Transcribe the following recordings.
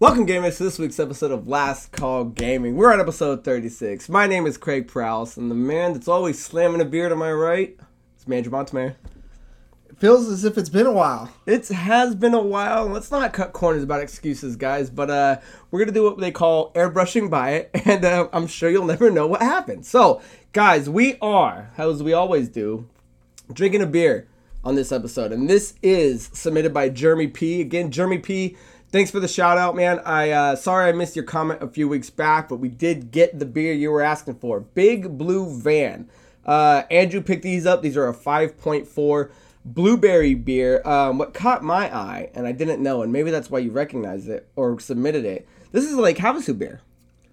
Welcome, gamers, to this week's episode of Last Call Gaming. We're on episode 36. My name is Craig Prowse, and the man that's always slamming a beer to my right is Mandrew Montemayor. It feels as if it's been a while. It has been a while. Let's not cut corners about excuses, guys, but uh, we're going to do what they call airbrushing by it, and uh, I'm sure you'll never know what happened. So, guys, we are, as we always do, drinking a beer on this episode, and this is submitted by Jeremy P. Again, Jeremy P., thanks for the shout out, man. I uh, sorry I missed your comment a few weeks back, but we did get the beer you were asking for. Big Blue Van. Uh, Andrew picked these up. These are a 5.4 blueberry beer. Um, what caught my eye, and I didn't know, and maybe that's why you recognized it or submitted it. This is Lake Havasu beer.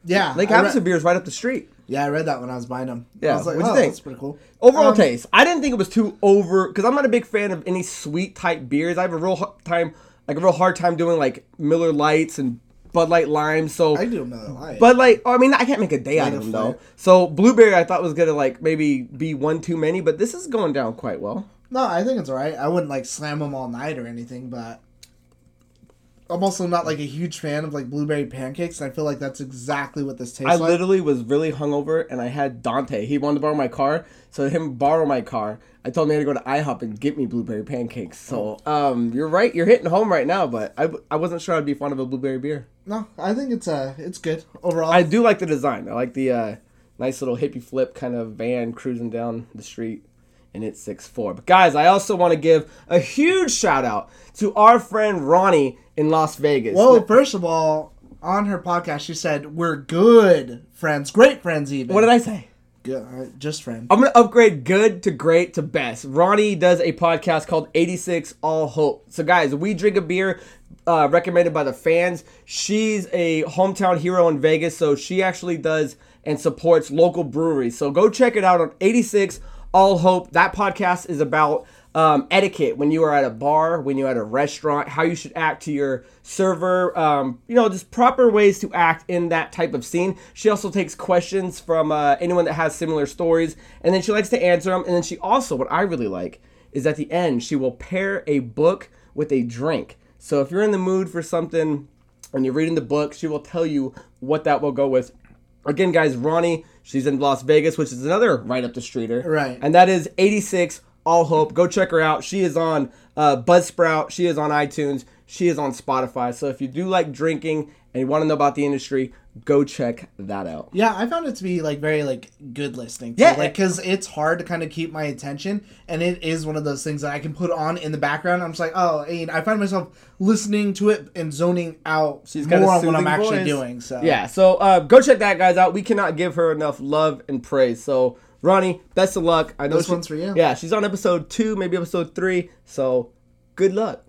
Yeah, Lake Havasu read, beer is right up the street. yeah, I read that when I was buying them. Yeah, I was like, what'd you oh, think? that's pretty cool. Overall Um, taste, I didn't think it was too over because I'm not a big fan of any sweet type beers. I have a real hard time, like a real hard time doing like Miller Lites and Bud Light Lime. So I do know that. But like, I mean, I can't make a day out of them though. So blueberry, I thought was gonna like maybe be one too many, but this is going down quite well. no, I think it's alright. I wouldn't like slam them all night or anything, but I'm also not like a huge fan of like blueberry pancakes. And I feel like that's exactly what this tastes I like. I literally was really hungover, and I had Dante. He wanted to borrow my car, so him borrow my car. I told him he had to go to IHOP and get me blueberry pancakes. So, um, you're right, you're hitting home right now, but I, I wasn't sure I'd be fond of a blueberry beer. No, I think it's uh, it's good overall. I do like the design. I like the uh, nice little hippie flip kind of van cruising down the street, and it's six four. But guys, I also want to give a huge shout out to our friend Ronnie in Las Vegas. Whoa, first of all, on her podcast, she said we're good friends, great friends, even. What did I say? Good, uh, just friends. I'm gonna upgrade good to great to best. Ronnie does a podcast called 86 All Hope. So guys, we drink a beer uh, recommended by the fans. She's a hometown hero in Vegas, so she actually does and supports local breweries. So go check it out on 86 All Hope. That podcast is about um, etiquette when you are at a bar, when you're at a restaurant, how you should act to your server, um, you know, just proper ways to act in that type of scene. She also takes questions from uh, anyone that has similar stories, and then she likes to answer them. And then she also, what I really like, is at the end, she will pair a book with a drink. So if you're in the mood for something and you're reading the book, she will tell you what that will go with. Again, guys, Ronnie, she's in Las Vegas, which is another right up the streeter. Right. And that is 86 All Hope. Go check her out. She is on uh, Buzzsprout. She is on iTunes. She is on Spotify. So if you do like drinking and you want to know about the industry, go check that out. Yeah, I found it to be like very like good listening. Too. Yeah. like because it's hard to kind of keep my attention, and it is one of those things that I can put on in the background. I'm just like, oh, and I find myself listening to it and zoning out She's more on what I'm actually voice. doing. So Yeah, so uh, go check that guys out. We cannot give her enough love and praise. So Ronnie, best of luck. I know This she- one's for you. Yeah, she's on episode two, maybe episode three. So good luck.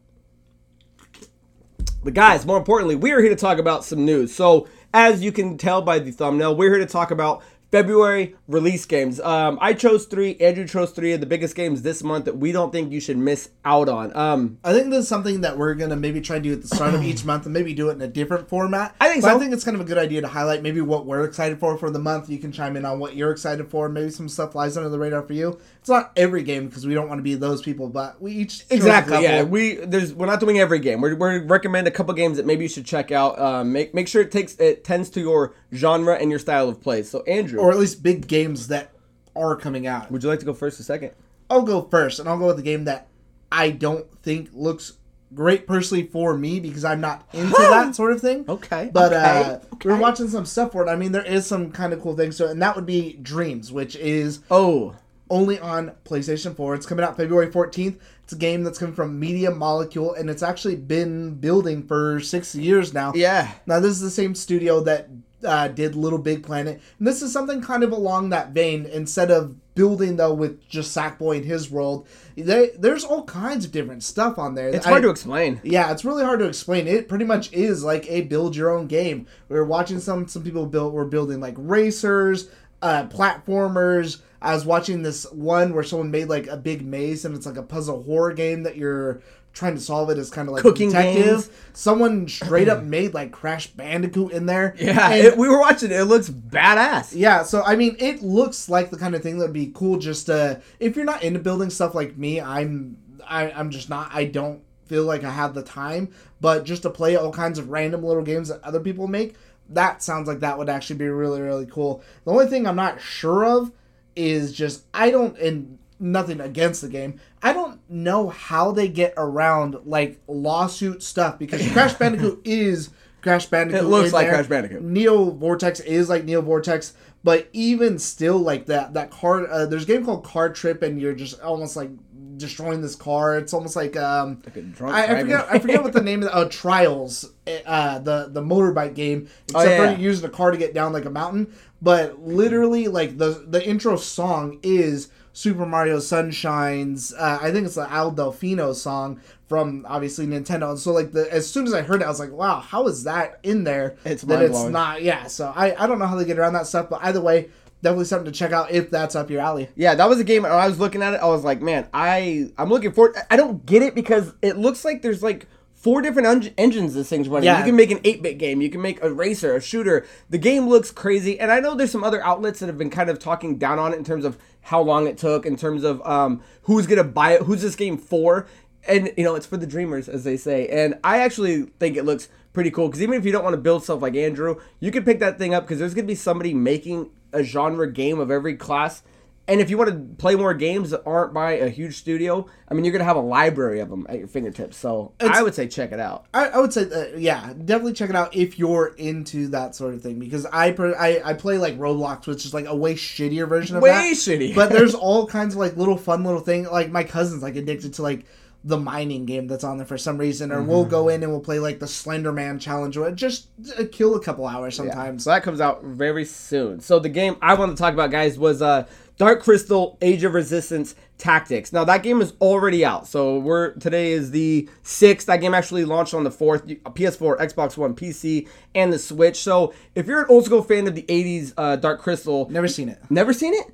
But guys, more importantly, we are here to talk about some news. So as you can tell by the thumbnail, we're here to talk about February release games. Um, I chose three. Andrew chose three of the biggest games this month that we don't think you should miss out on. Um, I think this is something that we're gonna maybe try to do at the start of each month, and maybe do it in a different format. I think so. I think it's kind of a good idea to highlight maybe what we're excited for for the month. You can chime in on what you're excited for. Maybe some stuff lies under the radar for you. It's not every game because we don't want to be those people, but we each Exactly. Yeah, we there's we're not doing every game. We're we recommend a couple games that maybe you should check out. Um, make make sure it takes it tends to your genre and your style of play. So Andrew, or at least big games that are coming out. would you like to go first or second? I'll go first, and I'll go with the game that I don't think looks great personally for me because I'm not into that sort of thing. Okay, But okay, uh, we are watching some stuff for it. I mean, there is some kind of cool things. So, and that would be Dreams, which is Oh, only on PlayStation 4. It's coming out February 14th. It's a game that's coming from Media Molecule, and it's actually been building for six years now. yeah. Now, this is the same studio that uh, did Little Big Planet, and this is something kind of along that vein. Instead of building though with just Sackboy and his world, they, there's all kinds of different stuff on there. It's I- hard to explain. yeah, it's really hard to explain. It pretty much is like a build your own game. We were watching some some people build were building like racers, uh, platformers. I was watching this one where someone made like a big maze and it's like a puzzle horror game that you're trying to solve it as kind of like Cooking detective. games. Someone straight up made like Crash Bandicoot in there. Yeah, And- it, we were watching it. It looks badass. yeah, so I mean, it looks like the kind of thing that'd be cool. Just uh, if you're not into building stuff like me, I'm I, I'm just not. I don't feel like I have the time, but just to play all kinds of random little games that other people make, that sounds like that would actually be really really cool. The only thing I'm not sure of is just I don't and nothing against the game. I don't know how they get around like lawsuit stuff because Crash Bandicoot is Crash Bandicoot. It looks like there. Crash Bandicoot. Neo Vortex is like Neo Vortex, but even still, like that that car. Uh, there's a game called Car Trip, and you're just almost like destroying this car. It's almost like um, Like I, I forget I forget what the name of the, uh, Trials, uh, the the motorbike game. Except Oh, yeah, for using a car to get down like a mountain. But literally, like the the intro song is Super Mario Sunshine's. Uh, I think it's the Isle Delfino song from obviously Nintendo. And so like the as soon as I heard it, I was like, wow, how is that in there? It's that it's not. Yeah. So I I don't know how they get around that stuff, but either way. Definitely something to check out if that's up your alley. Yeah, that was a game. I was looking at it, I was like, man, I I'm looking forward. I don't get it because it looks like there's like four different un- engines this thing's running. Yeah. You can make an 8-bit game. You can make a racer, a shooter. The game looks crazy, and I know there's some other outlets that have been kind of talking down on it in terms of how long it took, in terms of um, who's gonna buy it, who's this game for, and you know it's for the dreamers, as they say. And I actually think it looks pretty cool because even if you don't want to build stuff like Andrew, you can pick that thing up because there's gonna be somebody making a genre game of every class. And if you want to play more games that aren't by a huge studio, I mean, you're gonna have a library of them at your fingertips. So I would say check it out. I, I would say, uh, yeah, definitely check it out if you're into that sort of thing. Because I per, I, I play like Roblox, which is like a way shittier version of Way that. shittier. But there's all kinds of like little fun little thing. Like my cousin's like addicted to like the mining game that's on there for some reason, or we'll Mm-hmm. go in and we'll play like the Slender Man challenge, or just uh, kill a couple hours Yeah. sometimes. So that comes out very soon. So the game I want to talk about, guys, was uh, Dark Crystal: Age of Resistance Tactics. Now that game is already out. So we're today is the sixth. That game actually launched on the fourth, PS4, Xbox One, PC, and the Switch. So if you're an old school fan of the '80s uh, Dark Crystal, Never seen it. Never seen it?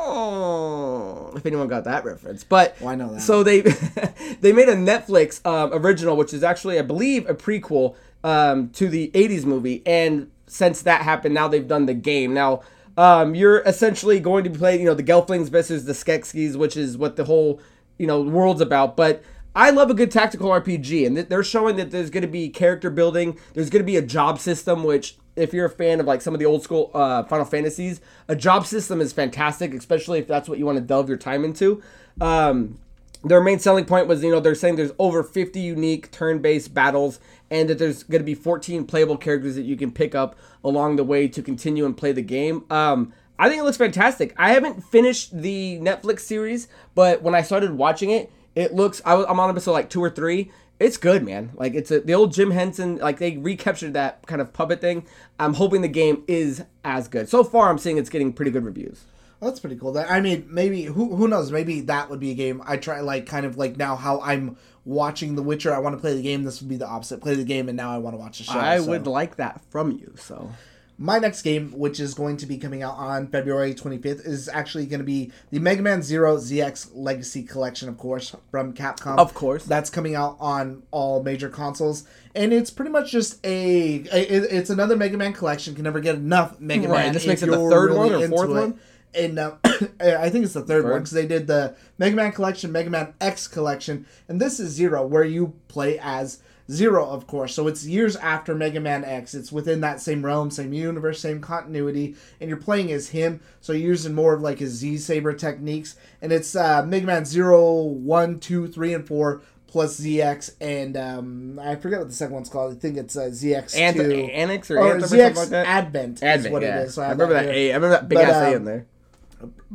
Oh, if anyone got that reference, but Well, I know that. So they they made a Netflix um, original, which is actually, I believe, a prequel um, to the '80s movie. And since that happened, now they've done the game. Now um, you're essentially going to be playing, you know, the Gelflings versus the Skeksis, which is what the whole you know world's about. But I love a good tactical RPG, and th- they're showing that there's going to be character building. There's going to be a job system, which, if you're a fan of like some of the old school uh, Final Fantasies, a job system is fantastic, especially if that's what you want to delve your time into. Um, their main selling point was, you know, they're saying there's over 50 unique turn-based battles, and that there's going to be 14 playable characters that you can pick up along the way to continue and play the game. Um, I think it looks fantastic. I haven't finished the Netflix series, but when I started watching it, it looks. I, I'm on episode like two or three. It's good, man. Like it's a, the old Jim Henson. Like they recaptured that kind of puppet thing. I'm hoping the game is as good. So far, I'm seeing it's getting pretty good reviews. That's pretty cool. That I mean, maybe who who knows? Maybe that would be a game I try like kind of like now how I'm watching The Witcher. I want to play the game. This would be the opposite. Play the game, and now I want to watch the show. I so. would like that from you. So My next game, which is going to be coming out on February 25th, is actually going to be the Mega Man Zero ZX Legacy Collection, of course, from Capcom. Of course. That's coming out on all major consoles. And it's pretty much just a. it- it's another Mega Man collection. Can never get enough Mega Right, Man. this makes it the third one or fourth it. And uh, I think it's the third, one because they did the Mega Man collection, Mega Man X collection, and this is Zero, where you play as Zero, of course. So it's years after Mega Man X. It's within that same realm, same universe, same continuity, and you're playing as him. So you're using more of like his Z Saber techniques, and it's uh, Mega Man Zero, One, Two, Three, and Four. Plus ZX and um, I forget what the second one's called. I think it's uh, ZX Ant- two Annex or or Anthem or ZX something like that. Advent, is Advent, what yeah. it is. So I have remember that. here A, I remember that big But, ass A um, in there.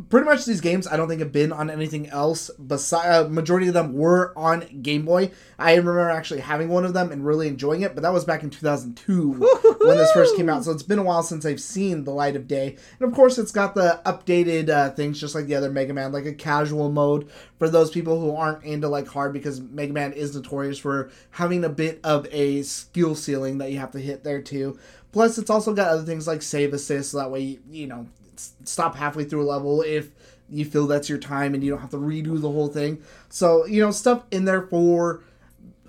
Pretty much these games I don't think have been on anything else. Besides, uh, majority of them were on Game Boy. I remember actually having one of them and really enjoying it, but that was back in 2002 when this first came out. So it's been a while since I've seen the light of day. And of course, it's got the updated uh, things just like the other Mega Man, like a casual mode for those people who aren't into like hard because Mega Man is notorious for having a bit of a skill ceiling that you have to hit there too. Plus, it's also got other things like save assist, so that way you, you know stop halfway through a level if you feel that's your time and you don't have to redo the whole thing. So you know stuff in there for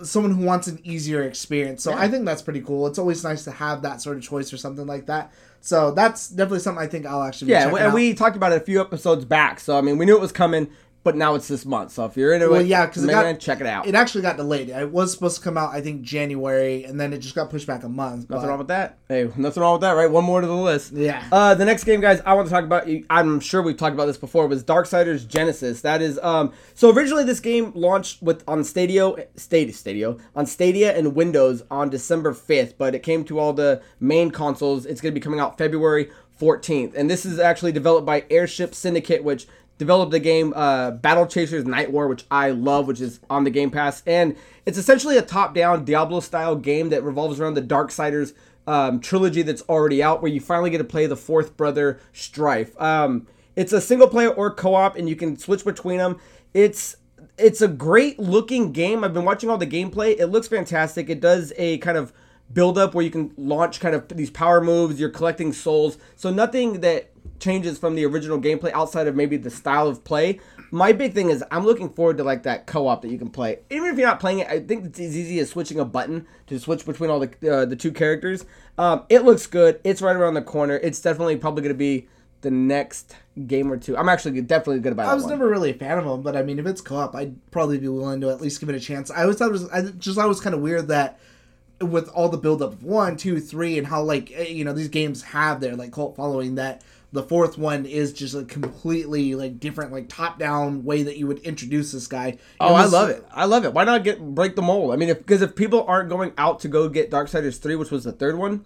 someone who wants an easier experience. So I think that's pretty cool. It's always nice to have that sort of choice or something like that. So that's definitely something I think I'll actually be Yeah, we, and out. we talked about it a few episodes back. So I mean, we knew it was coming. But now it's this month. So if you're into Well, it, yeah, 'cause it got- check it out. It actually got delayed. It was supposed to come out, I think, January, and then it just got pushed back a month. Nothing but- wrong with that. Hey, nothing wrong with that, right? One more to the list. Yeah. Uh, the next game, guys, I want to talk about. I'm sure we've talked about this before. Was Darksiders Genesis? That is, um, so originally this game launched with on Stadia, Stadia, Stadia on Stadia and Windows on December 5th, but it came to all the main consoles. It's going to be coming out February 14th, and this is actually developed by Airship Syndicate, which developed the game uh, Battle Chasers Night War, which I love, which is on the Game Pass, and it's essentially a top-down Diablo-style game that revolves around the Darksiders um, trilogy that's already out, where you finally get to play the fourth brother Strife. Um, it's a single player or co-op, and you can switch between them. It's it's a great looking game. I've been watching all the gameplay. It looks fantastic. It does a kind of build up where you can launch kind of these power moves. You're collecting souls, so nothing that changes from the original gameplay outside of maybe the style of play. My big thing is I'm looking forward to like that co-op that you can play. Even if you're not playing it, I think it's as easy as switching a button to switch between all the uh, the two characters. Um, it looks good. It's right around the corner. It's definitely probably going to be the next game or two. I'm actually definitely good about. It. I was never really a fan of them, but I mean, if it's co-op, I'd probably be willing to at least give it a chance. I always thought it was, I just thought it was kind of weird that with all the build up of one, two, three, and how like eh, you know these games have their like cult following that the fourth one is just a completely like different like top down way that you would introduce this guy. Oh, I love it. I love it. Why not get break the mold? I mean, if because if people aren't going out to go get Darksiders three, which was the third one,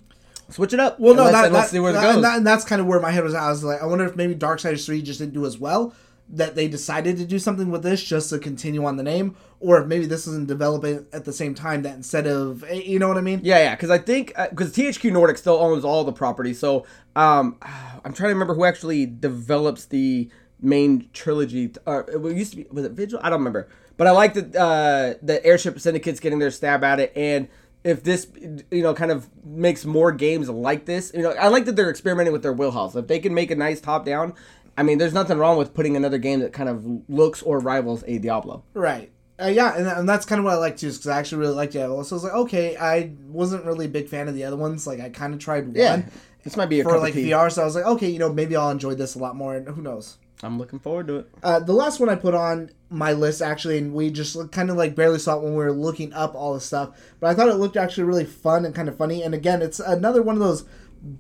switch it up. Well, no, let's, that, let's that- see where it goes. And, that- and that's kind of where my head was at. I was like, I wonder if maybe Darksiders 3 just didn't do as well, that they decided to do something with this just to continue on the name, or if maybe this isn't developing at the same time that instead of, eh, you know what I mean? Yeah, yeah, because I think because THQ Nordic still owns all the property, so um, I'm trying to remember who actually develops the main trilogy. Uh, it used to be was it Vigil? I don't remember, but I like that uh, the Airship Syndicate's getting their stab at it, and if this you know kind of makes more games like this, you know, I like that they're experimenting with their wheelhouse. If they can make a nice top down. I mean, there's nothing wrong with putting another game that kind of looks or rivals a Diablo. Right. Uh, yeah, and, and that's kind of what I like too, because I actually really liked Diablo. So I was like, okay, I wasn't really a big fan of the other ones. Like, I kind of tried one. Yeah, this might be a for like. VR, so I was like, okay, you know, maybe I'll enjoy this a lot more, and who knows. I'm looking forward to it. Uh, the last one I put on my list actually, and we just kind of like barely saw it when we were looking up all this stuff, but I thought it looked actually really fun and kind of funny. And again, it's another one of those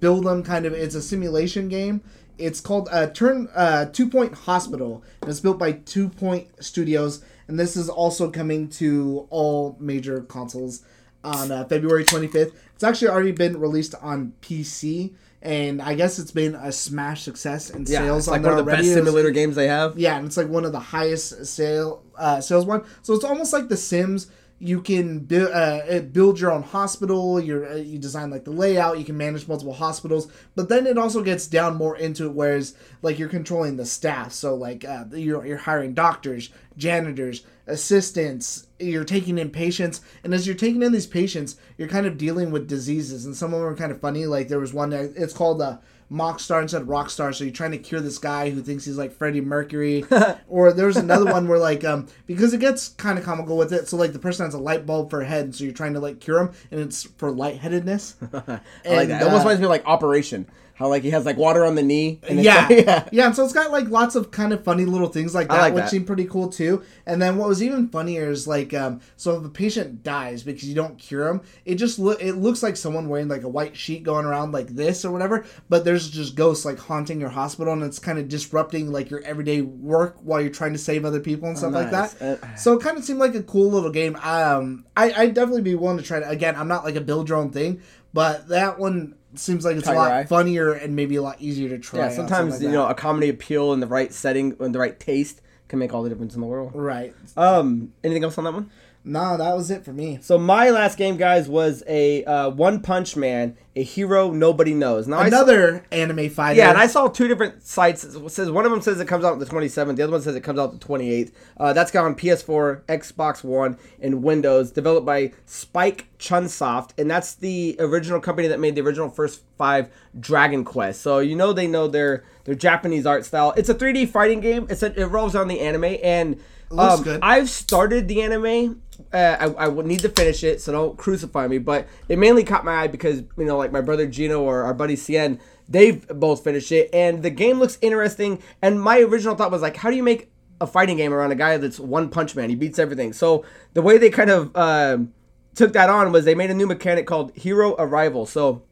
build them kind of. It's a simulation game. It's called uh, Turn uh, Two Point Hospital, and it's built by Two Point Studios. And this is also coming to all major consoles on uh, February 25th. It's actually already been released on PC, and I guess it's been a smash success in Yeah, sales it's on like one of the best simulator games they have. yeah, and it's like one of the highest sale uh, sales one. So it's almost like The Sims. You can build uh, build your own hospital. You uh, you design like the layout. You can manage multiple hospitals, but then it also gets down more into it, whereas like you're controlling the staff. So like uh, you're you're hiring doctors, janitors, assistants. You're taking in patients, and as you're taking in these patients, you're kind of dealing with diseases, and some of them are kind of funny. Like there was one that it's called uh, mock star instead of rock star. So you're trying to cure this guy who thinks he's like Freddie Mercury. or there's another one where like um because it gets kind of comical with it. So like the person has a light bulb for a head, so you're trying to like cure him, and it's for lightheadedness. I like that. It almost uh, reminds me of like Operation. How like he has like water on the knee. And yeah, like- yeah. yeah. And so it's got like lots of kind of funny little things like that, like which that. seem pretty cool too. And then what was even funnier is like, um, so if a patient dies because you don't cure him, it just look it looks like someone wearing like a white sheet going around like this or whatever. But there's just ghosts like haunting your hospital, and it's kind of disrupting like your everyday work while you're trying to save other people and stuff like nice. that. Uh, so it kind of seemed like a cool little game. Um, I I'd definitely be willing to try to. Again, I'm not like a build your own thing, but that one seems like it's Caught a lot eye? funnier and maybe a lot easier to try. Yeah, sometimes like you that. know a comedy appeal in the right setting and the right taste can make all the difference in the world. Right. Um, anything else on that one? No, that was it for me. So my last game, guys, was a uh, One Punch Man, a hero nobody knows. Now I saw- Another anime fighter. yeah, and I saw two different sites. It says one of them says it comes out the 27th. The other one says it comes out the 28th. Uh, that's got on PS4, Xbox One, and Windows. Developed by Spike Chunsoft, and that's the original company that made the original first five Dragon Quest. So you know they know their their Japanese art style. It's a 3D fighting game. It's a, it rolls on the anime, and Looks um, good. I've started the anime. Uh, I, I would need to finish it, so don't crucify me. But it mainly caught my eye because you know, like my brother Gino or our buddy Cien, they've both finished it, and the game looks interesting. And my original thought was like, how do you make a fighting game around a guy that's one punch man. He beats everything. So the way they kind of uh, took that on was they made a new mechanic called Hero Arrival. So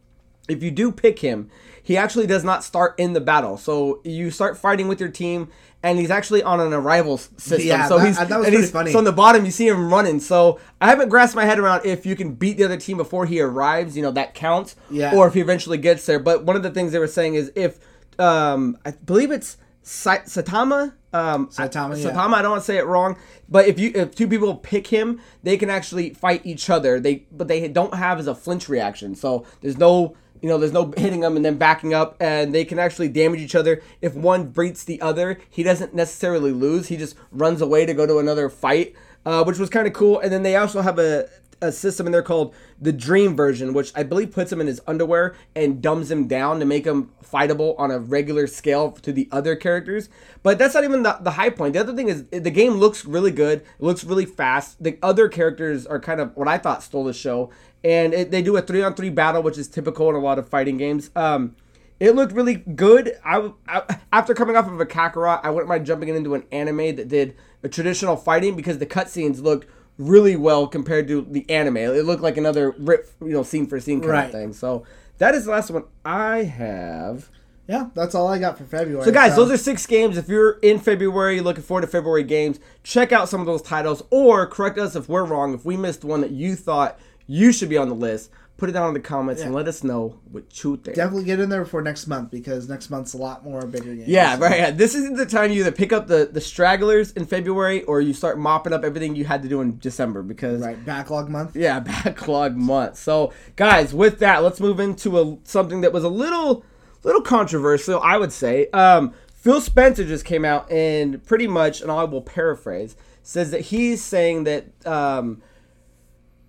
if you do pick him, he actually does not start in the battle. So you start fighting with your team, and he's actually on an arrival system. Yeah, so that- he's that was and pretty he's- funny. So on the bottom, you see him running. So I haven't grasped my head around if you can beat the other team before he arrives. You know that counts. Yeah. Or if he eventually gets there. But one of the things they were saying is if um, I believe it's Sa- Satama. Um, Saitama, I, yeah. Saitama, I don't want to say it wrong, but if you if two people pick him, they can actually fight each other. They but they don't have as a flinch reaction. So there's no you know there's no hitting them and then backing up, and they can actually damage each other. If one beats the other, he doesn't necessarily lose. He just runs away to go to another fight, uh, which was kind of cool. And then they also have a a system in there called the Dream version, which I believe puts him in his underwear and dumbs him down to make him fightable on a regular scale to the other characters. But that's not even the, the high point. The other thing is the game looks really good. It looks really fast. The other characters are kind of what I thought stole the show. And it, they do a three on three battle, which is typical in a lot of fighting games. Um, it looked really good. I, I after coming off of a Kakarot, I wouldn't mind jumping into an anime that did a traditional fighting because the cutscenes looked really well compared to the anime. It looked like another rip, you know, scene for scene kind Right. of thing. So that is the last one I have. Yeah, that's all I got for February. So guys, those are six games. If you're in February, looking forward to February games, check out some of those titles or correct us if we're wrong. If we missed one that you thought you should be on the list, put it down in the comments and let us know what you think. definitely get in there before next month because next month's a lot more bigger games. Yeah, right. Yeah. This is the time you either pick up the, the stragglers in February or you start mopping up everything you had to do in December because Right, backlog month. yeah, backlog month. So, guys, with that, let's move into a something that was a little little controversial, I would say. Um, Phil Spencer just came out and pretty much, and I will paraphrase, says that he's saying that um,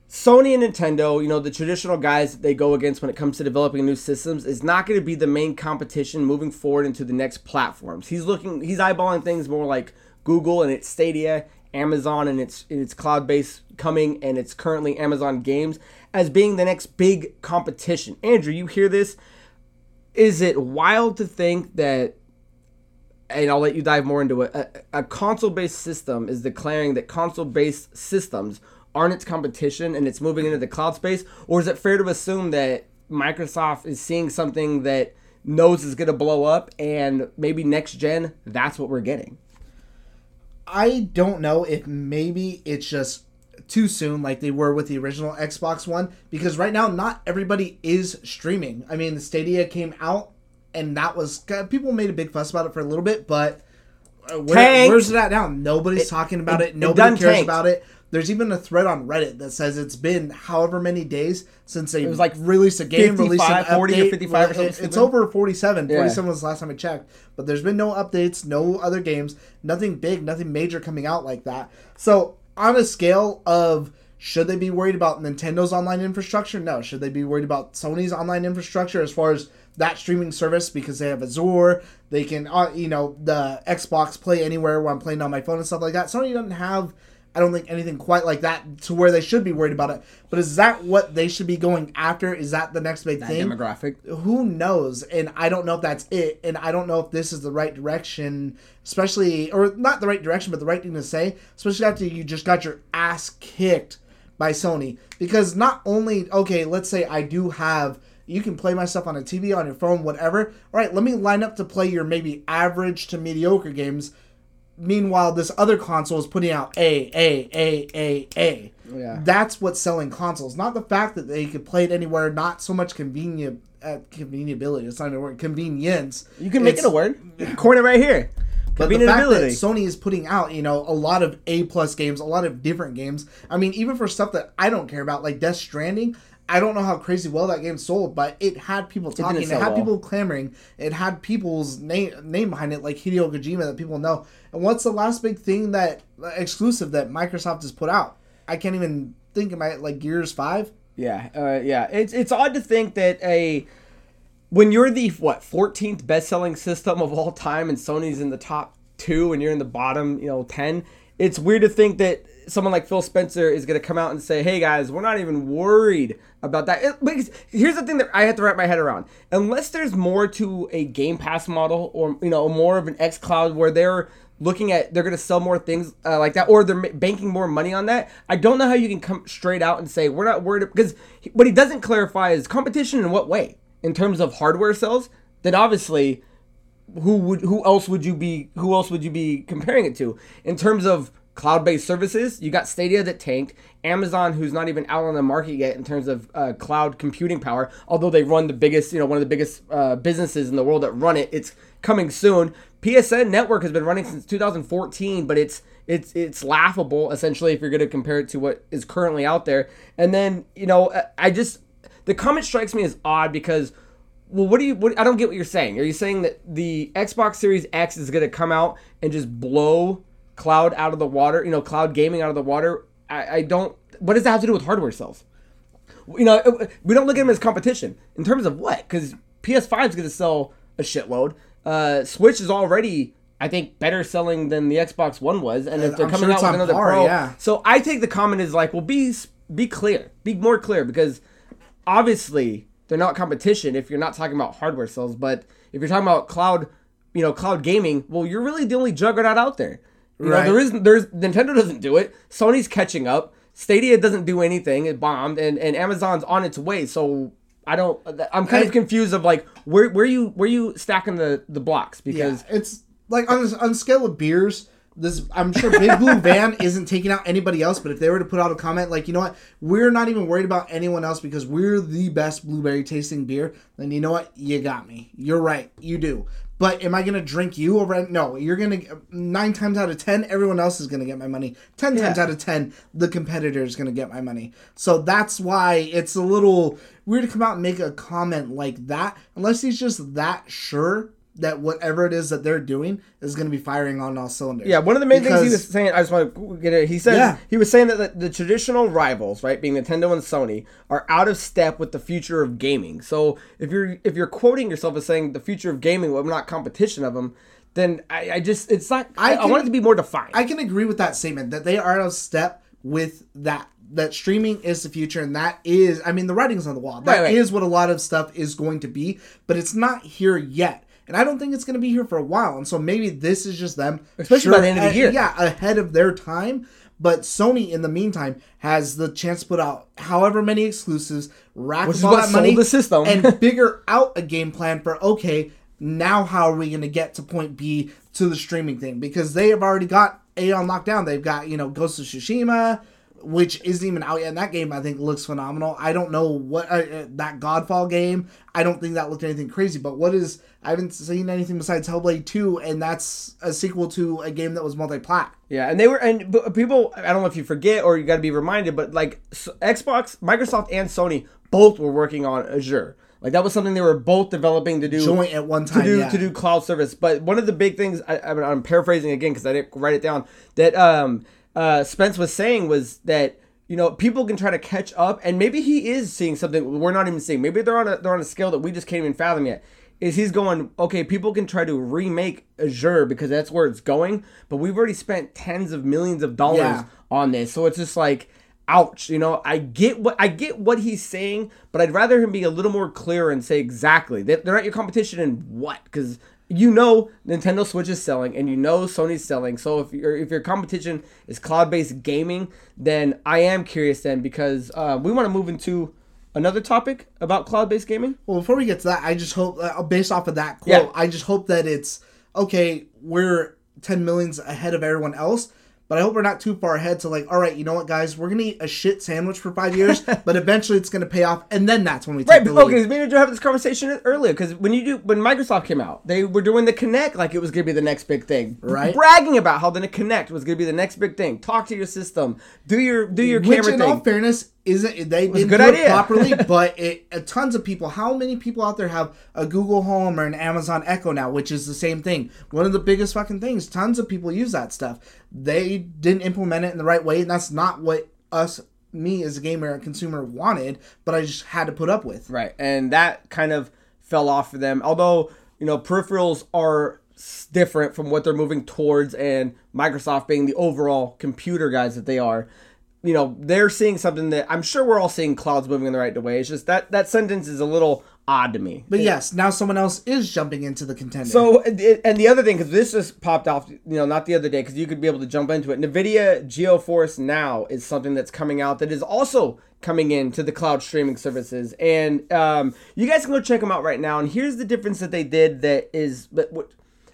Sony and Nintendo, you know, the traditional guys that they go against when it comes to developing new systems, is not going to be the main competition moving forward into the next platforms. He's looking, he's eyeballing things more like Google and its Stadia, Amazon and its its cloud based coming, and it's currently Amazon Games as being the next big competition. Andrew, you hear this? Is it wild to think that? And I'll let you dive more into it. A, a console based system is declaring that console based systems aren't its competition and it's moving into the cloud space? Or is it fair to assume that Microsoft is seeing something that knows is going to blow up and maybe next gen, that's what we're getting? I don't know if maybe it's just too soon, like they were with the original Xbox One, because right now not everybody is streaming. I mean, the Stadia came out, and that was people made a big fuss about it for a little bit, but uh, where, where's it at now? Nobody's talking about it- it. it Nobody cares tanked. about it. There's even a thread on Reddit that says it's been however many days since they was like released a game, released an 55, 40 or 55 or something It's stupid. over 47. Yeah. 47 was the last time I checked. But there's been no updates, no other games, nothing big, nothing major coming out like that. So on a scale of should they be worried about Nintendo's online infrastructure? No. Should they be worried about Sony's online infrastructure as far as that streaming service because they have Azure, they can, uh, you know, the Xbox Play Anywhere where I'm playing on my phone and stuff like that. Sony doesn't have, I don't think anything quite like that to where they should be worried about it. But is that what they should be going after? Is that the next big thing? Demographic. who knows and i don't know if that's it and i don't know if this is the right direction especially or not the right direction but the right thing to say especially after you just got your ass kicked by sony because not only okay let's say i do have you can play my stuff on a tv on your phone whatever all right let me line up to play your maybe average to mediocre games meanwhile this other console is putting out a a a a a Yeah. that's what's selling consoles not the fact that they could play it anywhere not so much convenient uh, conveniability it's not a word convenience You can make It's- it a word. You can coin it right here. but the fact that Sony is putting out, you know, a lot of A plus games, a lot of different games. I mean, even for stuff that I don't care about, like Death Stranding, I don't know how crazy well that game sold, but it had people talking, it, sell had well. people clamoring, it had people's name name behind it, like Hideo Kojima that people know. And what's the last big thing that exclusive that Microsoft has put out? I can't even think of my like Gears Five. Yeah, uh, yeah. It's it's odd to think that a when you're the what 14th best-selling system of all time and Sony's in the top two and you're in the bottom, you know, 10. It's weird to think that someone like Phil Spencer is going to come out and say, "Hey guys, we're not even worried about that." It, because here's the thing that I have to wrap my head around: unless there's more to a Game Pass model or you know more of an X Cloud where they're looking at they're going to sell more things uh, like that or they're banking more money on that i don't know how you can come straight out and say we're not worried because what he doesn't clarify is competition in what way? In terms of hardware sales? Then obviously who would who else would you be who else would you be comparing it to? In terms of cloud-based services you got stadia that tanked amazon who's not even out on the market yet in terms of uh, cloud computing power although they run the biggest you know one of the biggest uh, businesses in the world that run it it's coming soon. Psn network has been running since 2014 but it's it's it's laughable essentially if you're going to compare it to what is currently out there. And then you know I- just the comment strikes me as odd because well, what do you? What, I don't get what you're saying. Are you saying that the Xbox Series X is going to come out and just blow cloud out of the water? You know, cloud gaming out of the water? I, I don't. What does that have to do with hardware sales? You know, it- we don't look at them as competition in terms of what? Because PS5 is going to sell a shitload. Uh, Switch is already, I think, better selling than the Xbox One was, and if they're I'm coming sure out with another par, Pro, yeah. so I take the comment as like, well, be be clear, be more clear, because obviously they're not competition if you're not talking about hardware sales but if you're talking about cloud you know cloud gaming well you're really the only juggernaut out there. You Right. know there is there's nintendo doesn't do it. Sony's catching up. Stadia doesn't do anything. It bombed and and amazon's on its way. So i don't i'm kind I- of confused of like where where you where you stacking the the blocks? Yeah, because it's like on on scale of beers. This I'm sure Big Blue Van isn't taking out anybody else, but if they were to put out a comment like, you know what, we're not even worried about anyone else because we're the best blueberry tasting beer, then you know what, you got me. You're right, you do. But am I gonna drink you over? No, you're gonna nine times out of ten, everyone else is gonna get my money. Ten times out of ten, the competitor is gonna get my money. So that's why it's a little weird to come out and make a comment like that, unless he's just that sure that whatever it is that they're doing is going to be firing on all cylinders. Yeah, one of the main things he was saying, I just want to get it. He said Yeah. he was saying that the, the traditional rivals, right, being Nintendo and Sony, are out of step with the future of gaming. So if you're if you're quoting yourself as saying the future of gaming, well, not competition of them, then I, I just it's not. I, I can- want it to be more defined. I can agree with that statement that they are out of step with that. That streaming is the future, and that is, I mean, the writing's on the wall. That is Right, right. what a lot of stuff is going to be, but it's not here yet. And I don't think it's going to be here for a while. And so maybe this is just them, Especially by the end of the year. yeah, ahead of their time. But Sony, in the meantime, has the chance to put out however many exclusives, rack Which all that money, the system. and figure out a game plan for okay, now how are we going to get to point B to the streaming thing? Because they have already got A on lockdown. They've got you know Ghost of Tsushima, which isn't even out yet. And that game I think looks phenomenal. I don't know what uh, uh, that Godfall game. I don't think that looked anything crazy. But what is I haven't seen anything besides Hellblade Two, and that's a sequel to a game that was multi-plat. Yeah, and they were and people. I don't know if you forget or you got to be reminded, but like Xbox, Microsoft, and Sony both were working on Azure. Like that was something they were both developing to do Joint at one to time, do yeah. to do cloud service. But one of the big things I, I mean, I'm paraphrasing again because I didn't write it down that um, uh, Spence was saying was that you know people can try to catch up, and maybe he is seeing something we're not even seeing. Maybe they're on a they're on a scale that we just can't even fathom yet. Is he's going okay? People can try to remake Azure because that's where it's going, but we've already spent tens of millions of dollars Yeah. on this, so it's just like ouch you know i get what i get what he's saying but i'd rather him be a little more clear and say exactly that they're not your competition in what because you know nintendo switch is selling and you know sony's selling so if your if your competition is cloud-based gaming then i am curious then because uh, we want to move into another topic about cloud-based gaming Well, before we get to that, I just hope, uh, based off of that quote, Yeah. I just hope that it's okay. We're ten millions ahead of everyone else, but I hope we're not too far ahead to like, all right, you know what, guys, we're gonna eat a shit sandwich for five years, but eventually it's gonna pay off, and then that's when we take Right, the but lead. okay, maybe to have this conversation earlier because when you do when Microsoft came out, they were doing the Kinect like it was gonna be the next big thing, Right. Bragging about how the Kinect was gonna be the next big thing. Talk to your system, do your do your Which, camera in thing. all fairness, isn't they a didn't good do it idea. properly? but it uh, tons of people. How many people out there have a Google Home or an Amazon Echo now, which is the same thing? One of the biggest fucking things. Tons of people use that stuff. They didn't implement it in the right way, and that's not what us, me as a gamer and consumer wanted. But I just had to put up with. Right, and that kind of fell off for them. Although you know peripherals are different from what they're moving towards, and Microsoft being the overall computer guys that they are. You know they're seeing something that I'm sure we're all seeing clouds moving in the right way. It's just that that sentence is a little odd to me. But yes, now someone else is jumping into the contender. So, and the other thing, because this just popped off, you know, not the other day, because you could be able to jump into it. NVIDIA GeForce Now is something that's coming out that is also coming into the cloud streaming services. And um, you guys can go check them out right now. And here's the difference that they did that is but what,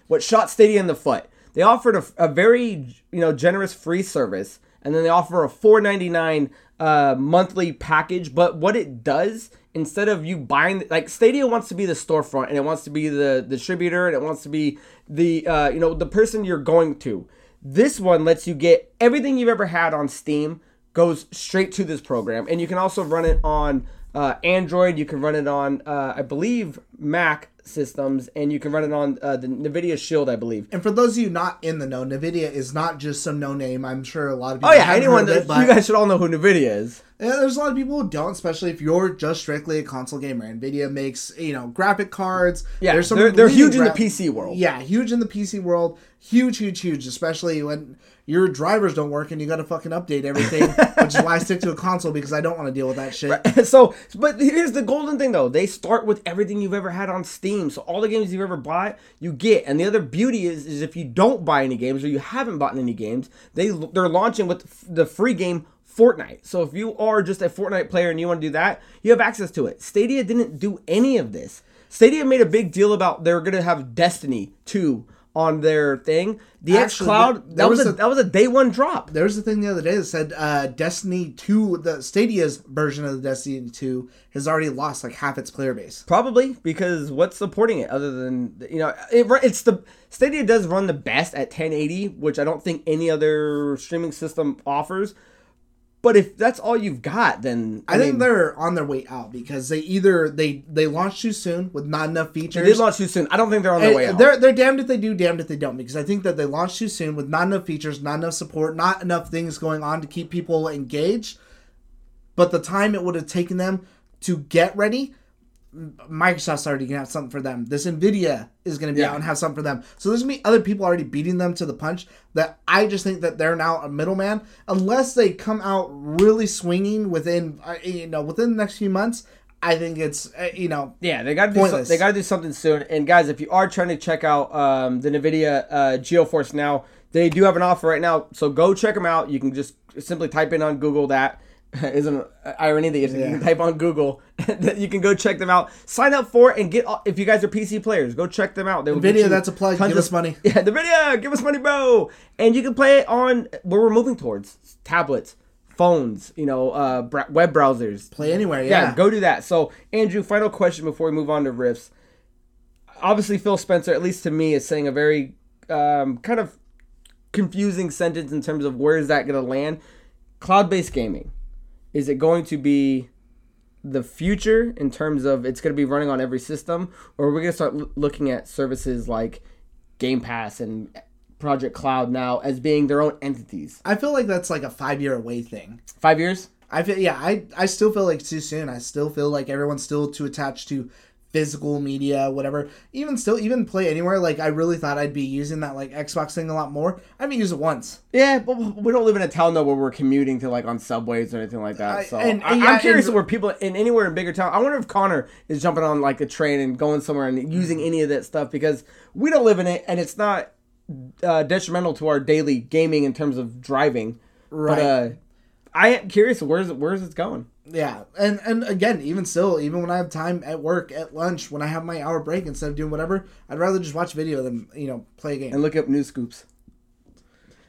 what shot Stadia in the foot. They offered a, a very, you know, generous free service. And then they offer a $4.99 uh, monthly package. But what it does instead of you buying like Stadia wants to be the storefront and it wants to be the distributor and it wants to be the uh, you know the person you're going to. This one lets you get everything you've ever had on Steam goes straight to this program, and you can also run it on uh, Android. You can run it on uh, I believe Mac systems, and you can run it on uh, the NVIDIA Shield, I believe. And for those of you not in the know, NVIDIA is not just some no name. I'm sure a lot of people. Oh yeah, anyone that you guys should all know who NVIDIA is. Yeah, there's a lot of people who don't, especially if you're just strictly a console gamer. Nvidia makes you know graphic cards. Yeah, there's some they're, they're huge gra- in the PC world. Yeah, huge in the PC world. Huge, huge, huge. Especially when your drivers don't work and you got to fucking update everything, which is why I stick to a console because I don't want to deal with that shit. Right. So, but here's the golden thing though: they start with everything you've ever had on Steam. So all the games you've ever bought, you get. And the other beauty is, is if you don't buy any games or you haven't bought any games, they they're launching with the free game Fortnite. So if you are just a Fortnite player and you want to do that, you have access to it. Stadia didn't do any of this. Stadia made a big deal about they're going to have Destiny 2 on their thing. The X Cloud that was, was a, a, that was a day one drop. There was a thing the other day that said uh, Destiny Two, the Stadia's version of the Destiny Two, has already lost like half its player base. Probably because what's supporting it other than you know it, it's the Stadia does run the best at 1080, which I don't think any other streaming system offers. But if that's all you've got, then I, I think they're on their way out because they either they they launched too soon with not enough features. They did launch too soon. I don't think they're on their eh, way out. They're they're damned if they do, damned if they don't. Because I think that they launched too soon with not enough features, not enough support, not enough things going on to keep people engaged. But the time it would have taken them to get ready Microsoft's already gonna have something for them. This Nvidia is gonna be yeah. out and have something for them. So there's gonna be other people already beating them to the punch. That I just think that they're now a middleman. Unless they come out really swinging within, uh, you know, within the next few months. I think it's uh, you know yeah they got to do so, they got to do something soon. And guys, if you are trying to check out um, the Nvidia uh, GeForce now, they do have an offer right now. So go check them out. You can just simply type in on Google that isn't irony that you can type on Google that you can go check them out. Sign up for it and get if you guys are PC players, go check them out. They video that's a plug. Give us money. Yeah, the video. Give us money, bro. And you can play it on where we're moving towards tablets, phones, you know, uh, web browsers. Play anywhere. Yeah. yeah, go do that. So Andrew, final question before we move on to riffs. Obviously, Phil Spencer, at least to me, is saying a very um, kind of confusing sentence in terms of where is that going to land. Cloud-based gaming is it going to be the future in terms of it's going to be running on every system, or are we going to start l- looking at services like Game Pass and Project Cloud now as being their own entities? I feel like that's like a five year away thing. Five years? I feel yeah. I I still feel like too soon. I still feel like everyone's still too attached to physical media, whatever. Even still, even play anywhere. Like I really thought I'd be using that like Xbox thing a lot more. I haven't used it once. Yeah, but we don't live in a town though where we're commuting to like on subways or anything like that. So I, and, I, am curious and, where people in anywhere in bigger town. I wonder if Connor is jumping on like a train and going somewhere and using any of that stuff because we don't live in it and it's not uh, detrimental to our daily gaming in terms of driving. Right. But uh, I am curious where's where's it going. Yeah, and and again, even still, even when I have time at work at lunch, when I have my hour break instead of doing whatever, I'd rather just watch video than you know play a game and look up news scoops.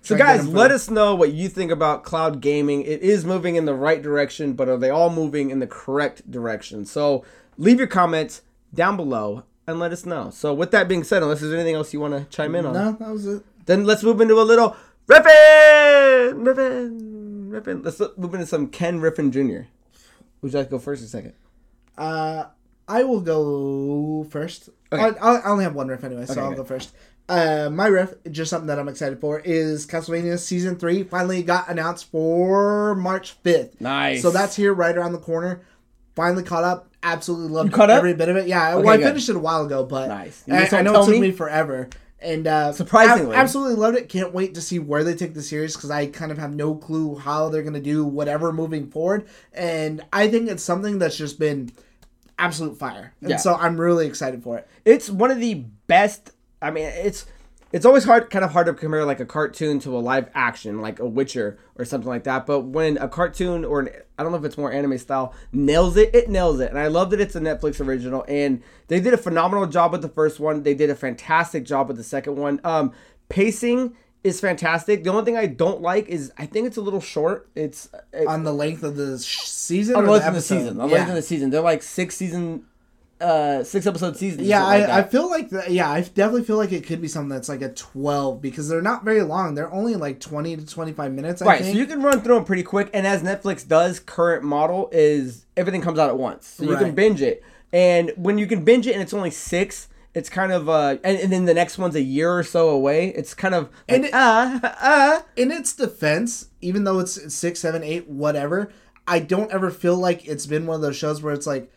So guys, let us know what you think about cloud gaming. It is moving in the right direction, but are they all moving in the correct direction? So leave your comments down below and let us know. So with that being said, unless there's anything else you want to chime in on, no, that was it. Then let's move into a little riffing, riffing, riffing. Let's move into some Ken Riffin Jr. Would you like to go first or second? Uh, I will go first. Okay. I, I only have one riff anyway, so okay, I'll okay. go first. Uh, my riff, just something that I'm excited for, is Castlevania Season 3 finally got announced for March 5th. Nice. So that's here right around the corner. Finally caught up. Absolutely loved every bit of it. Yeah, well, I good. finished it a while ago, but nice. I, I know it took me? me forever. And uh, Surprisingly. ab- absolutely loved it. Can't wait to see where they take the series because I kind of have no clue how they're gonna do whatever moving forward. And I think it's something that's just been absolute fire. And Yeah. so I'm really excited for it. it's one of the best. I mean, it's it's always hard, kind of hard to compare like a cartoon to a live action, like a Witcher or something like that. But when a cartoon or an, I don't know if it's more anime style nails it, it nails it. And I love that it's a Netflix original, and they did a phenomenal job with the first one. They did a fantastic job with the second one. Um, pacing is fantastic. The only thing I don't like is I think it's a little short. It's it, On the length of the sh- season, on or the length the of the season. On the yeah. length of the season, they're like six season, uh, six episode season Yeah, like I, I feel like that. Yeah, I definitely feel like it could be something that's like a twelve because they're not very long. They're only like twenty to twenty five minutes. I Right, think. so you can run through them pretty quick, and as Netflix does, current model is everything comes out at once, so you can binge it. And when you can binge it, and it's only six, it's kind of uh, and, and then the next one's a year or so away. It's kind of like, And it- ah ah. in its defense, even though it's six, seven, eight, whatever, I don't ever feel like it's been one of those shows where it's like,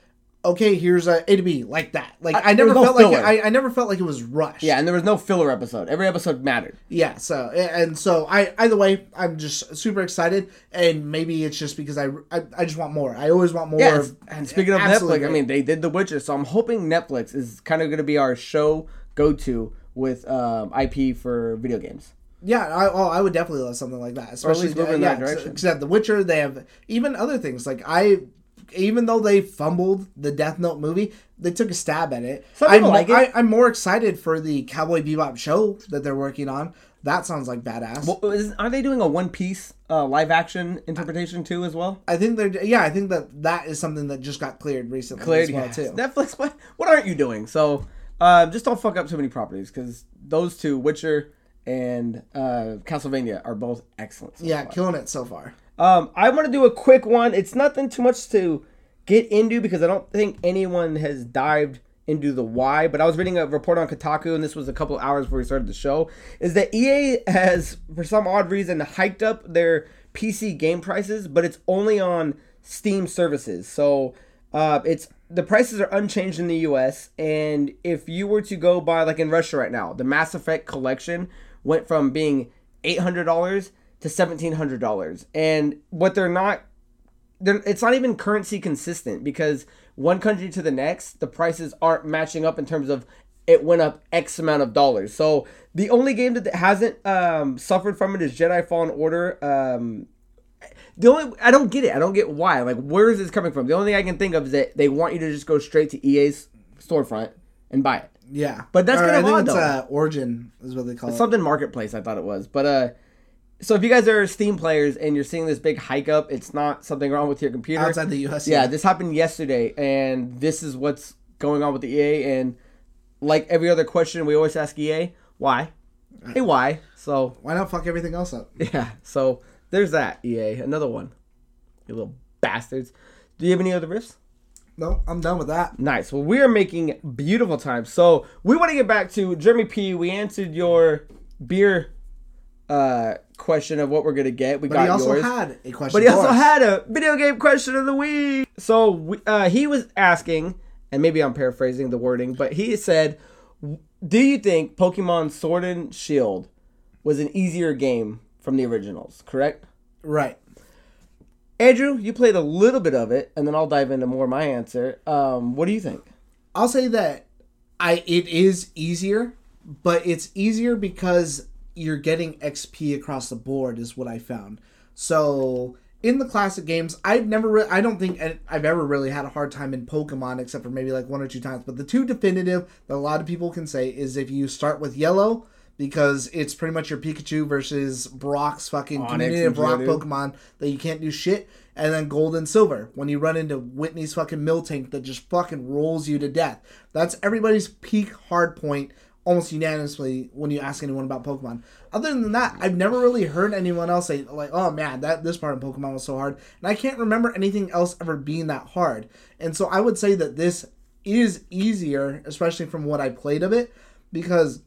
okay, here's a A to B like that. Like I- I, never no felt like filler. I, I never felt like it was rushed. Yeah, and there was no filler episode. Every episode mattered. Yeah, so and so I either way I'm just super excited and maybe it's just because I I, I just want more. I always want more. Yeah, of- and speaking of Netflix, I mean, they did The Witcher, so I'm hoping Netflix is kind of going to be our show go to with um, IP for video games. Yeah, I, oh, I would definitely love something like that. Especially least move in yeah, that direction. Except The Witcher, they have even other things like I. Even though they fumbled the Death Note movie, they took a stab at it. Some I'm, like it. I, I'm more excited for the Cowboy Bebop show that they're working on. That sounds like badass. Well, is, are they doing a One Piece uh, live action interpretation too as well? I think they're yeah. I think that that is something that just got cleared recently Cleared, as well yes. too. Netflix, what what aren't you doing? So, uh, just don't fuck up too many properties because those two, Witcher and uh, Castlevania, are both excellent. so yeah, far. killing it so far. Um, I want to do a quick one. It's nothing too much to get into because I don't think anyone has dived into the why. But I was reading a report on Kotaku, and this was a couple hours before we started the show. Is that EA has, for some odd reason, hiked up their PC game prices, but it's only on Steam services. So uh, it's the prices are unchanged in the U.S. And if you were to go buy, like in Russia right now, the Mass Effect collection went from being eight hundred dollars to seventeen hundred dollars. And what they're not, they're, it's not even currency consistent because one country to the next, the prices aren't matching up in terms of it went up X amount of dollars. So the only game that hasn't um, suffered from it is Jedi Fallen Order. Um, the only I don't get it. I don't get why. Like, where is this coming from? The only thing I can think of is that they want you to just go straight to EA's storefront and buy it. Yeah, But that's kind of odd, it's though. uh, Origin is what they call it. something marketplace i thought it was but uh so if you guys are steam players and you're seeing this big hike up it's not something wrong with your computer outside the U.S. yeah this happened yesterday and this is what's going on with the ea and like every other question we always ask ea why uh, hey why so Why not fuck everything else up? yeah so there's that ea another one you little bastards do you have any other riffs No, I'm done with that. Nice. Well, we are making beautiful time. So we want to get back to Jeremy P. We answered your beer uh, question of what we're gonna get. We But got he also yours. had a question. but he also us. had a video game question of the week. So we, uh, he was asking, and maybe I'm paraphrasing the wording, but he said, "Do you think Pokemon Sword and Shield was an easier game from the originals? Correct?" right. Andrew, you played a little bit of it, and then I'll dive into more of my answer. Um, what do you think? I'll say that I it is easier, but it's easier because you're getting XP across the board is what I found. So in the classic games, I've never re- I don't think I've ever really had a hard time in Pokemon except for maybe like one or two times. But the two definitive that a lot of people can say is if you start with yellow because it's pretty much your Pikachu versus Brock's fucking Onix community of Brock Pokemon that you can't do shit. And then gold and silver when you run into Whitney's fucking Miltank that just fucking rolls you to death. That's everybody's peak hard point almost unanimously when you ask anyone about Pokemon. Other than that, I've never really heard anyone else say like, "Oh man, that this part of Pokemon was so hard," and I can't remember anything else ever being that hard. And so I would say that this is easier, especially from what I played of it, because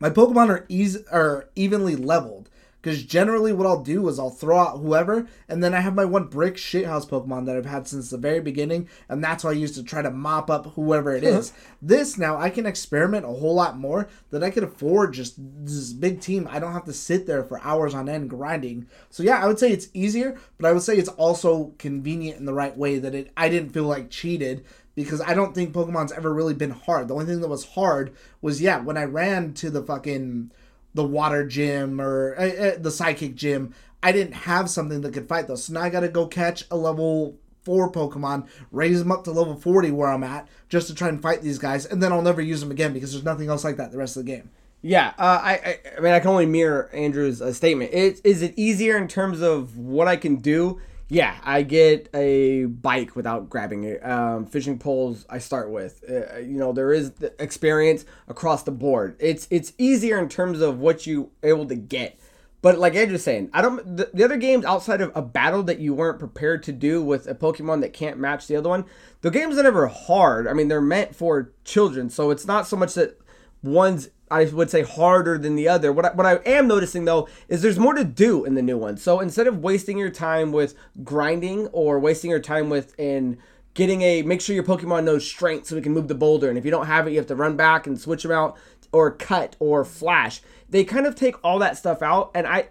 my Pokemon are easy are evenly leveled. Because generally, what I'll do is I'll throw out whoever, and then I have my one brick shithouse Pokemon that I've had since the very beginning, and that's what I use to try to mop up whoever it is. this now I can experiment a whole lot more that I could afford just this big team. I don't have to sit there for hours on end grinding. So yeah, I would say it's easier, but I would say it's also convenient in the right way that it I didn't feel like cheated because I don't think Pokemon's ever really been hard. The only thing that was hard was yeah when I ran to the fucking the water gym or uh, the psychic gym. I didn't have something that could fight those, so now I got to go catch a level four Pokemon, raise them up to level forty where I'm at, just to try and fight these guys, and then I'll never use them again because there's nothing else like that the rest of the game. Yeah, uh, I, I I mean I can only mirror Andrew's uh, statement. It, is it easier in terms of what I can do? Yeah, I get a bike without grabbing it. Um, fishing poles I start with. Uh, you know there is the experience across the board. It's it's easier in terms of what you able to get. But like Andrew's saying, I don't. The, the other games outside of a battle that you weren't prepared to do with a Pokemon that can't match the other one, the games are never hard. I mean, they're meant for children, so it's not so much that one's I would say harder than the other. What I, what I am noticing though is there's more to do in the new one. So instead of wasting your time with grinding or wasting your time with in getting a make sure your Pokemon knows strength so we can move the boulder, and if you don't have it, you have to run back and switch them out or cut or flash. They kind of take all that stuff out, and I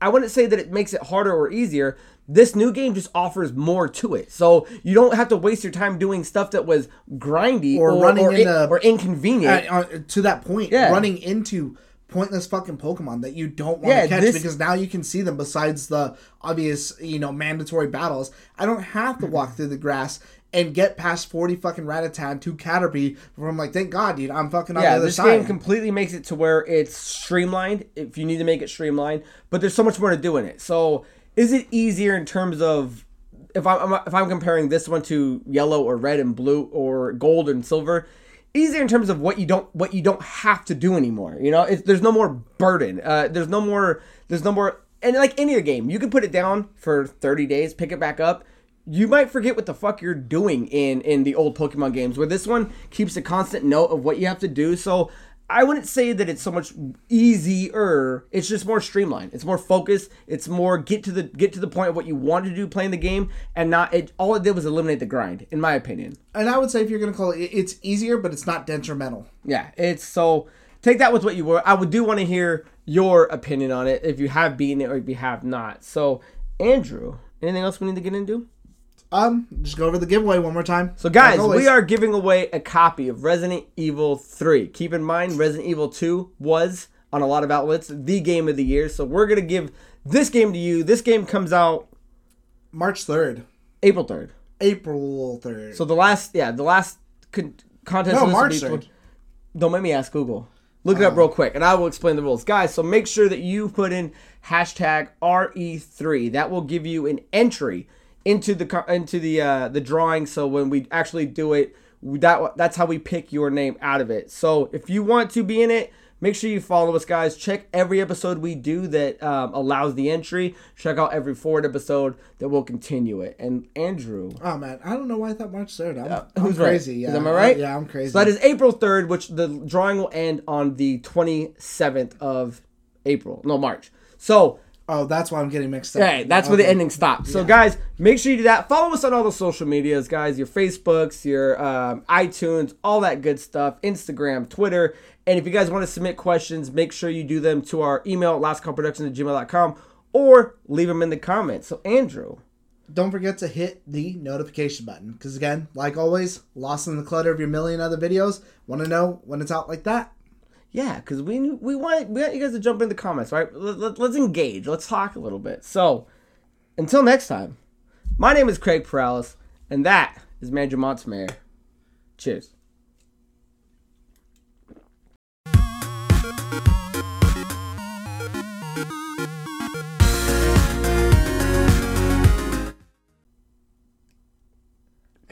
I wouldn't say that it makes it harder or easier. This new game just offers more to it, so you don't have to waste your time doing stuff that was grindy Or running or, into- or inconvenient. Uh, uh, to that point, Yeah. running into pointless fucking Pokemon that you don't want Yeah, to catch this- because now you can see them besides the obvious, you know, mandatory battles. I don't have to walk through the grass and get past 40 fucking Rattata and two Caterpie before I'm like, thank God, dude, I'm fucking on yeah, the other this side. game completely makes it to where it's streamlined if you need to make it streamlined, but there's so much more to do in it. So, is it easier in terms of if I'm if I'm comparing this one to yellow or red and blue or gold and silver? Easier in terms of what you don't what you don't have to do anymore. You know, it's, there's no more burden. Uh, there's no more. There's no more. And like any other game, you can put it down for 30 days, pick it back up, you might forget what the fuck you're doing in in the old Pokemon games. Where this one keeps a constant note of what you have to do. So I wouldn't say that it's so much easier. It's just more streamlined. It's more focused. It's more get to the get to the point of what you want to do playing the game, and not it. All it did was eliminate the grind, in my opinion. and I would say if you're going to call it, it- it's easier, but it's not detrimental. Yeah, it's so take that with what you were. I would do want to hear your opinion on it if you have beaten it or if you have not. So Andrew, anything else we need to get into? Um, just go over the giveaway one more time. So, guys, we are giving away a copy of Resident Evil 3. Keep in mind, Resident Evil 2 was on a lot of outlets the game of the year. So, we're going to give this game to you. This game comes out March 3rd, April 3rd. April 3rd. So, the last, yeah, the last con- contest. no, March to be- 3rd. Don't make me ask Google. Look it up real quick, and I will explain the rules, guys. So make sure that you put in hashtag RE3. That will give you an entry into the into the uh, the drawing. So when we actually do it, that that's how we pick your name out of it. So if you want to be in it, make sure you follow us, guys. Check every episode we do that um, allows the entry. Check out every forward episode that will continue it. And Andrew, Oh man, I don't know why I thought March 3rd. I'm, I'm who's right? crazy. Is- Yeah, am I right? yeah, I'm crazy. So that is April 3rd, which the drawing will end on the 27th of April. No, March. So, oh, that's why I'm getting mixed up. hey, that's where the ending stops. So, guys, make sure you do that. Follow us on all the social medias, guys. Your Facebooks, your um, iTunes, all that good stuff. Instagram, Twitter. And if you guys want to submit questions, make sure you do them to our email, lastcallproductions at gmail.com, or leave them in the comments. So, Andrew. Don't forget to hit the notification button because again, like always, lost in the clutter of your million other videos. Want to know when it's out like that? Yeah, because we we want we want you guys to jump in the comments, right? Let, let, let's engage. Let's talk a little bit. So, until next time, my name is Craig Perales, and that is Manager Montsmayer. Cheers.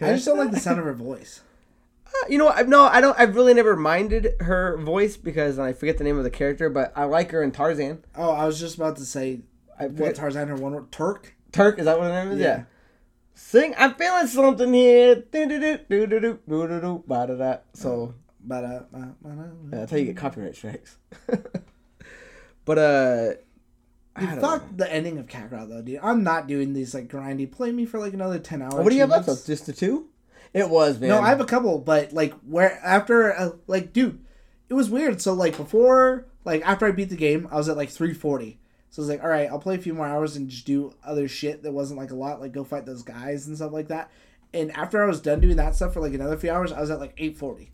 I just don't like the sound of her voice. You know what? No, I don't. I've really never minded her voice because I forget the name of the character, but I like her in Tarzan. Oh, I was just about to say I what Tarzan Her one word Terk. Terk is that what her name is? Yeah. Yeah. Sing. I'm feeling something here. So. Yeah, that's how you get copyright strikes. but uh, I don't Fuck know. the ending of Kakarot though, dude. I'm not doing these like grindy. Play me for like another ten hours. What do you have left? Just the two? It was man. No, I have a couple, but like where after uh, like dude, it was weird. So like before like after I beat the game, I was at like 340. So I was like, all right, I'll play a few more hours and just do other shit that wasn't like a lot, like go fight those guys and stuff like that. And after I was done doing that stuff for like another few hours, I was at like 840.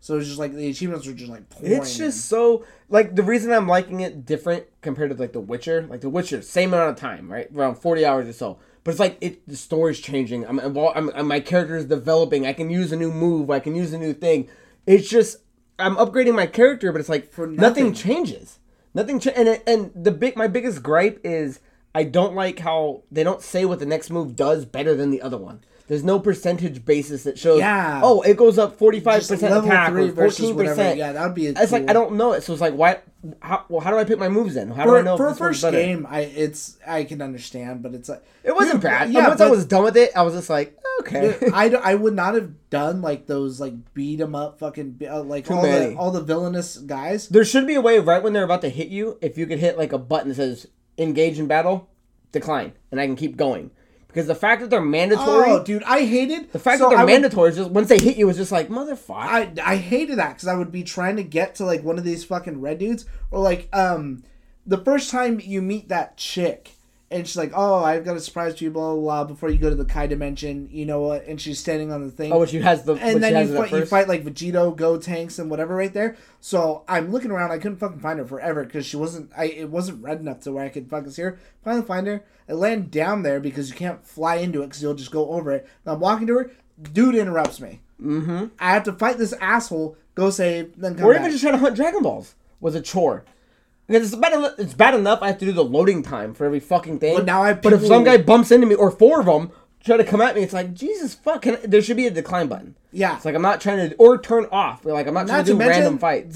So it was just like the achievements were just like pouring. It's just so like the reason I'm liking it different compared to like The Witcher. Like The Witcher, same amount of time, right? Around 40 hours or so. But it's like it the story's changing. I'm, I'm, I'm my character is developing. I can use a new move. I can use a new thing. It's just I'm upgrading my character, but it's like For nothing nothing. changes. Nothing cha- and it, and the big my biggest gripe is I don't like how they don't say what the next move does better than the other one. There's no percentage basis that shows. Yeah. Oh, it goes up forty five percent attack or versus 14 whatever. percent. Yeah, that would be. It's like. I don't know it, so it's like why? How, well, how do I pick my moves then? How do I know for first game, I it's I can understand, but it's like It wasn't bad. Yeah, once I was done with it, I was just like, okay. I, I, would not have done like those like beat 'em up fucking uh, like all many. the all the villainous guys. there should be a way right when they're about to hit you, if you could hit like a button that says "engage in battle," decline, and I can keep going. Because the fact that they're mandatory, Oh, dude, I hated the fact so that they're I would- mandatory is just once they hit you, it's just like motherfucker. I I hated that because I would be trying to get to like one of these fucking red dudes or like um the first time you meet that chick and she's like, oh, I've got a surprise for you, blah blah blah. Before you go to the Kai dimension, you know what? And she's standing on the thing. oh, which you has the and then you fight, you fight like Vegito, Gotenks, and whatever right there. So I'm looking around. I couldn't fucking find her forever because she wasn't. I it wasn't red enough to where I could fucking see her. Finally find her. I land down there because you can't fly into it because you'll just go over it. And I'm walking to her. Dude interrupts me. Mm-hmm. I have to fight this asshole. Go save. Then come or even just trying to hunt Dragon Balls was a chore. Because it's bad, eno- it's bad enough I have to do the loading time for every fucking thing. But now I But if people- some guy bumps into me, or four of them try to come at me, it's like Jesus fuck. Can I- there should be a decline button. yeah. It's like I'm not trying to or turn off. Like I'm not, trying to to do random fights.